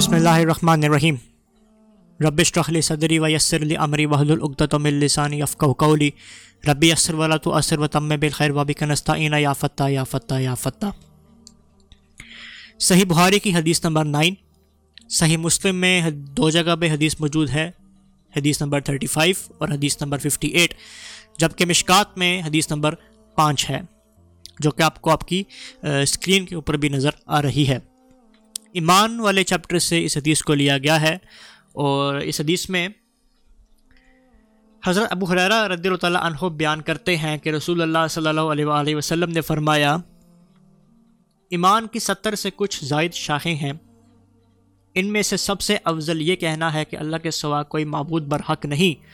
بسم اللہ الرحمن الرحیم۔ ربش رحلی صدری و یسر علی عمری وحل العقدۃ لسانی افقہ قولی۔ ربی یسر ولا تو اثر و تم بالخیر وبی کنستعین یا فتح یا فتح یا فتح صحیح بخاری کی حدیث نمبر نائن۔ صحیح مسلم میں دو جگہ پہ حدیث موجود ہے۔ حدیث نمبر تھرٹی فائیو اور حدیث نمبر ففٹی ایٹ۔ جبکہ مشکات میں حدیث نمبر پانچ ہے، جو کہ آپ کو آپ کی اسکرین کے اوپر بھی نظر آ رہی ہے۔ ایمان والے چیپٹر سے اس حدیث کو لیا گیا ہے اور اس حدیث میں حضرت ابو حریرہ رضی اللہ تعالیٰ عنہ بیان کرتے ہیں کہ رسول اللہ صلی اللہ علیہ وآلہ وسلم نے فرمایا، ایمان کی ستر سے کچھ زائد شاخیں ہیں۔ ان میں سے سب سے افضل یہ کہنا ہے کہ اللہ کے سوا کوئی معبود برحق نہیں۔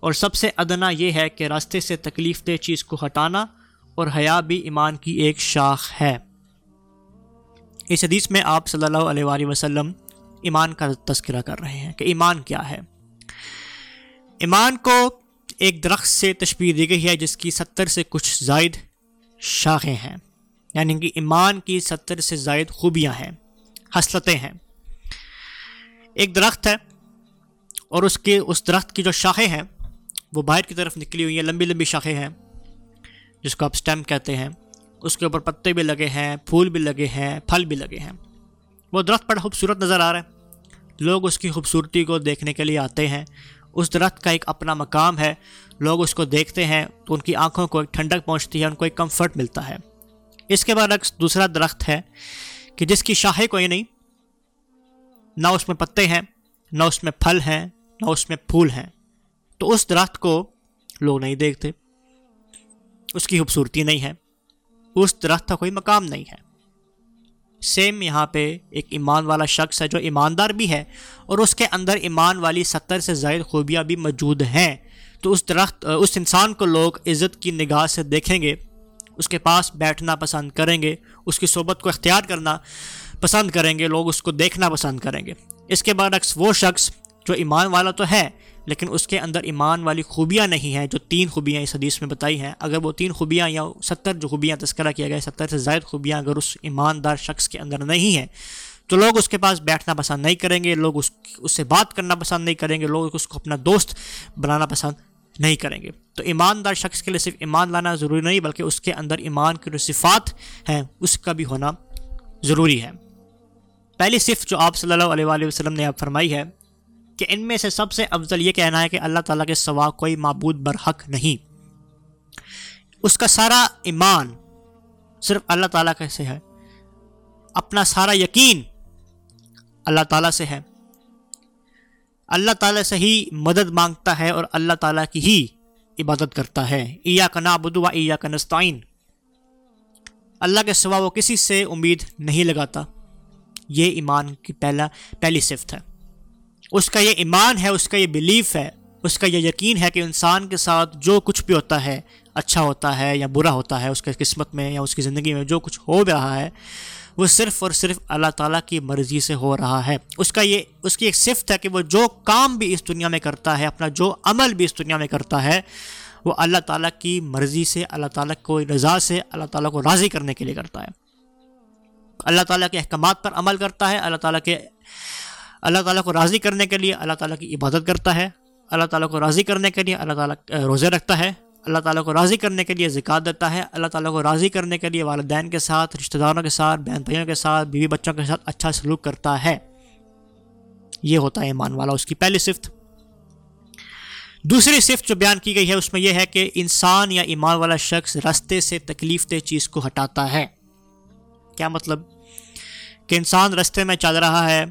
اور سب سے ادنا یہ ہے کہ راستے سے تکلیف دہ چیز کو ہٹانا اور حیا بھی ایمان کی ایک شاخ ہے۔ اس حدیث میں آپ صلی اللہ علیہ وآلہ وسلم ایمان کا تذکرہ کر رہے ہیں کہ ایمان کیا ہے۔ ایمان کو ایک درخت سے تشبیح دی گئی ہے جس کی ستر سے کچھ زائد شاخیں ہیں یعنی کہ ایمان کی ستر سے زائد خوبیاں ہیں حسلتیں ہیں۔ ایک درخت ہے اور اس کے، اس درخت کی جو شاخیں ہیں، وہ باہر کی طرف نکلی ہوئی ہیں، لمبی لمبی شاخیں ہیں، جس کو آپ اسٹیم کہتے ہیں۔ اس کے اوپر پتے بھی لگے ہیں، پھول بھی لگے ہیں، پھل بھی لگے ہیں۔ وہ درخت بڑا خوبصورت نظر آ رہا ہے۔ لوگ اس کی خوبصورتی کو دیکھنے کے لیے آتے ہیں۔ اس درخت کا ایک اپنا مقام ہے۔ لوگ اس کو دیکھتے ہیں، تو ان کی آنکھوں کو ایک ٹھنڈک پہنچتی ہے، ان کو ایک کمفرٹ ملتا ہے۔ اس کے بعد دوسرا درخت ہے، کہ جس کی شاخیں کوئی نہیں۔ نہ اس میں پتے ہیں، نہ اس میں پھل ہیں، نہ اس میں پھول ہیں۔ تو اس درخت کو لوگ نہیں دیکھتے۔ اس کی خوبصورتی نہیں ہے۔ اس درخت کا کوئی مقام نہیں ہے۔ سیم یہاں پہ ایک ایمان والا شخص ہے جو ایماندار بھی ہے اور اس کے اندر ایمان والی ستر سے زائد خوبیاں بھی موجود ہیں۔ تو اس درخت، اس انسان کو لوگ عزت کی نگاہ سے دیکھیں گے، اس کے پاس بیٹھنا پسند کریں گے، اس کی صحبت کو اختیار کرنا پسند کریں گے، لوگ اس کو دیکھنا پسند کریں گے۔ اس کے برعکس وہ شخص جو ایمان والا تو ہے لیکن اس کے اندر ایمان والی خوبیاں نہیں ہیں، جو تین خوبیاں اس حدیث میں بتائی ہیں۔ اگر وہ تین خوبیاں یا ستر جو خوبیاں تذکرہ کیا گیا، ستر سے زائد خوبیاں اگر اس ایماندار شخص کے اندر نہیں ہیں، تو لوگ اس کے پاس بیٹھنا پسند نہیں کریں گے، لوگ اس اس سے بات کرنا پسند نہیں کریں گے، لوگ اس کو اپنا دوست بنانا پسند نہیں کریں گے۔ تو ایماندار شخص کے لیے صرف ایمان لانا ضروری نہیں، بلکہ اس کے اندر ایمان کی جو صفات ہیں، اس کا بھی ہونا ضروری ہے۔ پہلی صف جو آپ صلی اللہ علیہ وآلہ وسلم نے آپ فرمائی ہے کہ ان میں سے سب سے افضل یہ کہنا ہے کہ اللہ تعالیٰ کے سوا کوئی معبود برحق نہیں۔ اس کا سارا ایمان صرف اللہ تعالیٰ کیسے ہے۔ اپنا سارا یقین اللہ تعالیٰ سے ہے۔ اللہ تعالیٰ سے ہی مدد مانگتا ہے اور اللہ تعالیٰ کی ہی عبادت کرتا ہے۔ ایا کا نابود و ایا کا نستعین۔ اللہ کے سوا وہ کسی سے امید نہیں لگاتا۔ یہ ایمان کی پہلا پہلی صفت ہے۔ اس کا یہ ایمان ہے، اس کا یہ بلیف ہے، اس کا یہ یقین ہے کہ انسان کے ساتھ جو کچھ بھی ہوتا ہے اچھا ہوتا ہے یا برا ہوتا ہے، اس کے قسمت میں یا اس کی زندگی میں جو کچھ ہو رہا ہے، وہ صرف اور صرف اللہ تعالیٰ کی مرضی سے ہو رہا ہے۔ اس کا یہ، اس کی ایک صفت ہے کہ وہ جو کام بھی اس دنیا میں کرتا ہے، اپنا جو عمل بھی اس دنیا میں کرتا ہے، وہ اللہ تعالیٰ کی مرضی سے، اللہ تعالیٰ کو رضا سے، اللہ تعالیٰ کو راضی کرنے کے لیے کرتا ہے۔ اللہ تعالیٰ کے احکامات پر عمل کرتا ہے، اللہ تعالیٰ کے اللہ تعالیٰ کو راضی کرنے کے لیے اللہ تعالیٰ کی عبادت کرتا ہے، اللہ تعالیٰ کو راضی کرنے کے لیے اللہ تعالیٰ روزے رکھتا ہے، اللہ تعالیٰ کو راضی کرنے کے لیے زکات دیتا ہے، اللہ تعالیٰ کو راضی کرنے کے لیے والدین کے ساتھ، رشتہ داروں کے ساتھ، بہن بھائیوں کے ساتھ، بیوی بچوں کے ساتھ اچھا سلوک کرتا ہے۔ یہ ہوتا ہے ایمان والا، اس کی پہلی صفت۔ دوسری صفت جو بیان کی گئی ہے، اس میں یہ ہے کہ انسان یا ایمان والا شخص رستے سے تکلیف دہ چیز کو ہٹاتا ہے۔ کیا مطلب؟ کہ انسان رستے میں چل رہا ہے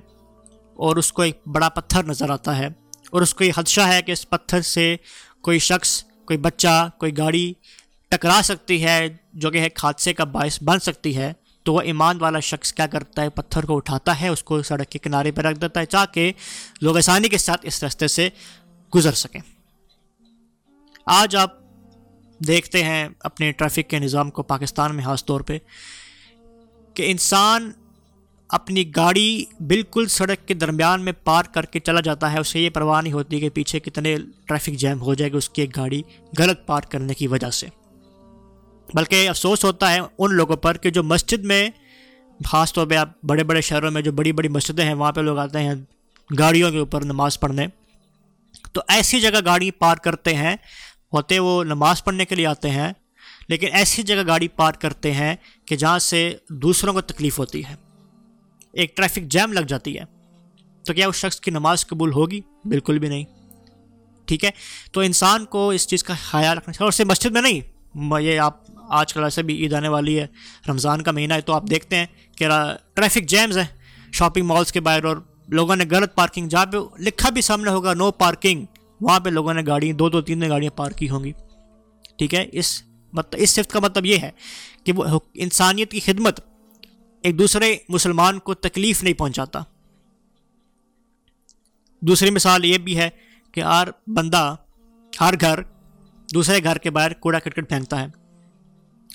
اور اس کو ایک بڑا پتھر نظر آتا ہے اور اس کو یہ خدشہ ہے کہ اس پتھر سے کوئی شخص، کوئی بچہ، کوئی گاڑی ٹکرا سکتی ہے، جو کہ ایک حادثے کا باعث بن سکتی ہے۔ تو وہ ایمان والا شخص کیا کرتا ہے؟ پتھر کو اٹھاتا ہے، اس کو سڑک کے کنارے پہ رکھ دیتا ہے تاکہ لوگ آسانی کے ساتھ اس رستے سے گزر سکیں۔ آج آپ دیکھتے ہیں اپنے ٹریفک کے نظام کو پاکستان میں، خاص طور پہ، کہ انسان اپنی گاڑی بالکل سڑک کے درمیان میں پارک کر کے چلا جاتا ہے، اسے یہ پرواہ نہیں ہوتی کہ پیچھے کتنے ٹریفک جیم ہو جائے گا اس کی ایک گاڑی غلط پارک کرنے کی وجہ سے۔ بلکہ افسوس ہوتا ہے ان لوگوں پر کہ جو مسجد میں، خاص طور پہ آپ بڑے بڑے شہروں میں جو بڑی بڑی مسجدیں ہیں، وہاں پہ لوگ آتے ہیں گاڑیوں کے اوپر نماز پڑھنے۔ تو ایسی جگہ گاڑی پارک کرتے ہیں، ہوتے وہ نماز پڑھنے کے لیے آتے ہیں، لیکن ایسی جگہ گاڑی پارک کرتے ہیں کہ جہاں سے دوسروں کو تکلیف ہوتی ہے۔ ایک ٹریفک جیم لگ جاتی ہے۔ تو کیا اس شخص کی نماز قبول ہوگی؟ بالکل بھی نہیں۔ ٹھیک ہے؟ تو انسان کو اس چیز کا خیال رکھنا چاہیے۔ اور صرف مسجد میں نہیں یہ آپ آج کل ایسے بھی عید آنے والی ہے، رمضان کا مہینہ ہے، تو آپ دیکھتے ہیں کہ ٹریفک جیمز ہیں۔ شاپنگ مالز کے باہر اور لوگوں نے غلط پارکنگ، جہاں پہ لکھا بھی سامنے ہوگا نو پارکنگ وہاں پہ لوگوں نے گاڑی، دو دو تین گاڑیاں پارک کی ہوں گی۔ ٹھیک ہے؟ اس مطلب اس صفت کا مطلب یہ ہے کہ وہ انسانیت کی خدمت ایک دوسرے مسلمان کو تکلیف نہیں پہنچاتا۔ دوسری مثال یہ بھی ہے کہ ہر بندہ، ہر گھر، دوسرے گھر کے باہر کوڑا کرکٹ پھینکتا ہے۔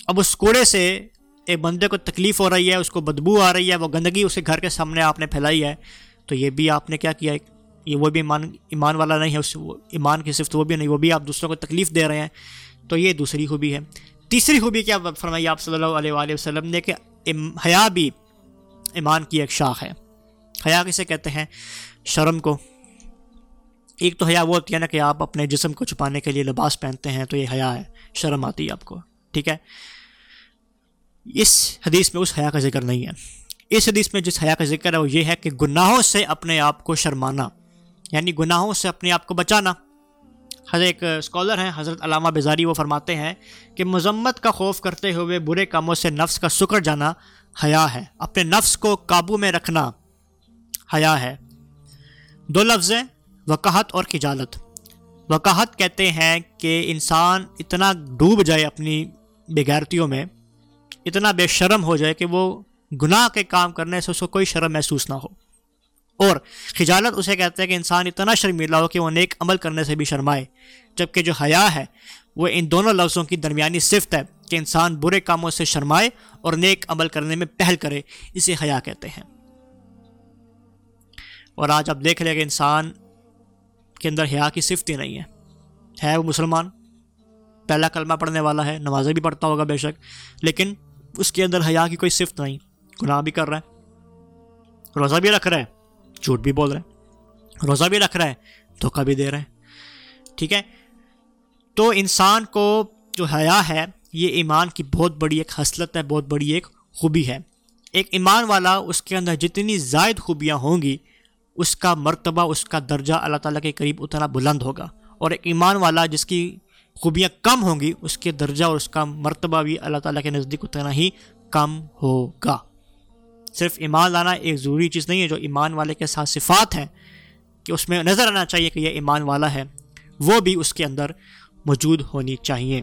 اب اس کوڑے سے ایک بندے کو تکلیف ہو رہی ہے، اس کو بدبو آ رہی ہے، وہ گندگی اسے گھر کے سامنے آپ نے پھیلائی ہے۔ تو یہ بھی آپ نے کیا کیا؟ یہ وہ بھی ایمان ایمان والا نہیں ہے، اس ایمان کی صفت وہ بھی نہیں، وہ بھی آپ دوسروں کو تکلیف دے رہے ہیں۔ تو یہ دوسری خوبی ہے۔ تیسری خوبی کیا فرمائی آپ صلی اللہ علیہ وآلہ وسلم نے کہ حیا بھی ایمان کی ایک شاخ ہے۔ حیا کسے کہتے ہیں؟ شرم کو۔ ایک تو حیا وہ ہوتی ہے نا کہ آپ اپنے جسم کو چھپانے کے لیے لباس پہنتے ہیں تو یہ حیا ہے، شرم آتی ہے آپ کو، ٹھیک ہے؟ اس حدیث میں اس حیا کا ذکر نہیں ہے۔ اس حدیث میں جس حیا کا ذکر ہے وہ یہ ہے کہ گناہوں سے اپنے آپ کو شرمانا یعنی گناہوں سے اپنے آپ کو بچانا۔ حضرت ایک اسکالر ہیں، حضرت علامہ بیزاری وہ فرماتے ہیں کہ مذمت کا خوف کرتے ہوئے برے کاموں سے نفس کا سکر جانا حیا ہے۔ اپنے نفس کو قابو میں رکھنا حیا ہے۔ دو لفظ ہیں وقاحت اور کجالت وقاحت کہتے ہیں کہ انسان اتنا ڈوب جائے اپنی بغیرتیوں میں، اتنا بے شرم ہو جائے کہ وہ گناہ کے کام کرنے سے اس کو کوئی شرم محسوس نہ ہو۔ اور خجالت اسے کہتے ہیں کہ انسان اتنا شرمیلا ہو کہ وہ نیک عمل کرنے سے بھی شرمائے، جبکہ جو حیا ہے، وہ ان دونوں لفظوں کی درمیانی صفت ہے کہ انسان برے کاموں سے شرمائے اور نیک عمل کرنے میں پہل کرے، اسے حیا کہتے ہیں۔ اور آج آپ دیکھ لیں کہ انسان کے اندر حیا کی صفت ہی نہیں ہے۔ ہے وہ مسلمان؟ پہلا کلمہ پڑھنے والا ہے، نمازیں بھی پڑھتا ہوگا بے شک، لیکن اس کے اندر حیا کی کوئی صفت نہیں، گناہ بھی کر رہا ہے، روزہ بھی رکھ رہا ہے جھوٹ بھی بول رہے ہیں روزہ بھی رکھ رہا ہے، دھوکہ بھی دے رہے ہیں ٹھیک ہے؟ تو انسان کو جو حیا ہے، یہ ایمان کی بہت بڑی ایک حسلت ہے، بہت بڑی ایک خوبی ہے۔ ایک ایمان والا اس کے اندر جتنی زائد خوبیاں ہوں گی، اس کا مرتبہ، اس کا درجہ اللہ تعالیٰ کے قریب اتنا بلند ہوگا۔ اور ایک ایمان والا جس کی خوبیاں کم ہوں گی، اس کے درجہ اور اس کا مرتبہ بھی اللہ تعالیٰ کے نزدیک اتنا ہی کم ہوگا۔ صرف ایمان لانا ایک ضروری چیز نہیں ہے، جو ایمان والے کے ساتھ صفات ہیں، کہ اس میں نظر آنا چاہیے کہ یہ ایمان والا ہے، وہ بھی اس کے اندر موجود ہونی چاہیے۔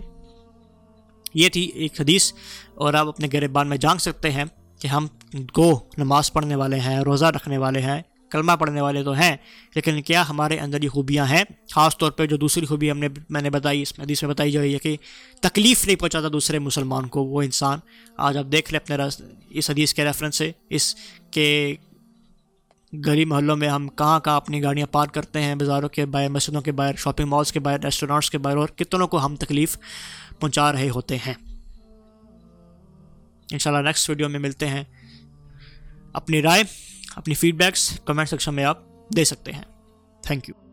یہ تھی ایک حدیث، اور آپ اپنے گریبان میں جان سکتے ہیں کہ ہم کو نماز پڑھنے والے ہیں، روزہ رکھنے والے ہیں کلمہ پڑھنے والے تو ہیں، لیکن کیا ہمارے اندر یہ خوبیاں ہیں؟ خاص طور پہ جو دوسری خوبی ہم نے میں نے بتائی، اس حدیث میں بتائی جا رہی ہے کہ تکلیف نہیں پہنچاتا دوسرے مسلمان کو، وہ انسان۔ آج آپ دیکھ لیں اپنے اس حدیث کے ریفرنس سے، اس کے گلی محلوں میں ہم کہاں کہاں اپنی گاڑیاں پارک کرتے ہیں، بازاروں کے باہر، مسجدوں کے باہر شاپنگ مالس کے باہر ریسٹورانٹس کے باہر، اور کتنوں کو ہم تکلیف پہنچا رہے ہوتے ہیں۔ انشاءاللہ نیکسٹ ویڈیو میں ملتے ہیں۔ اپنی رائے اپنی فیڈ بیکس کمنٹ سیکشن میں آپ دے سکتے ہیں. Thank you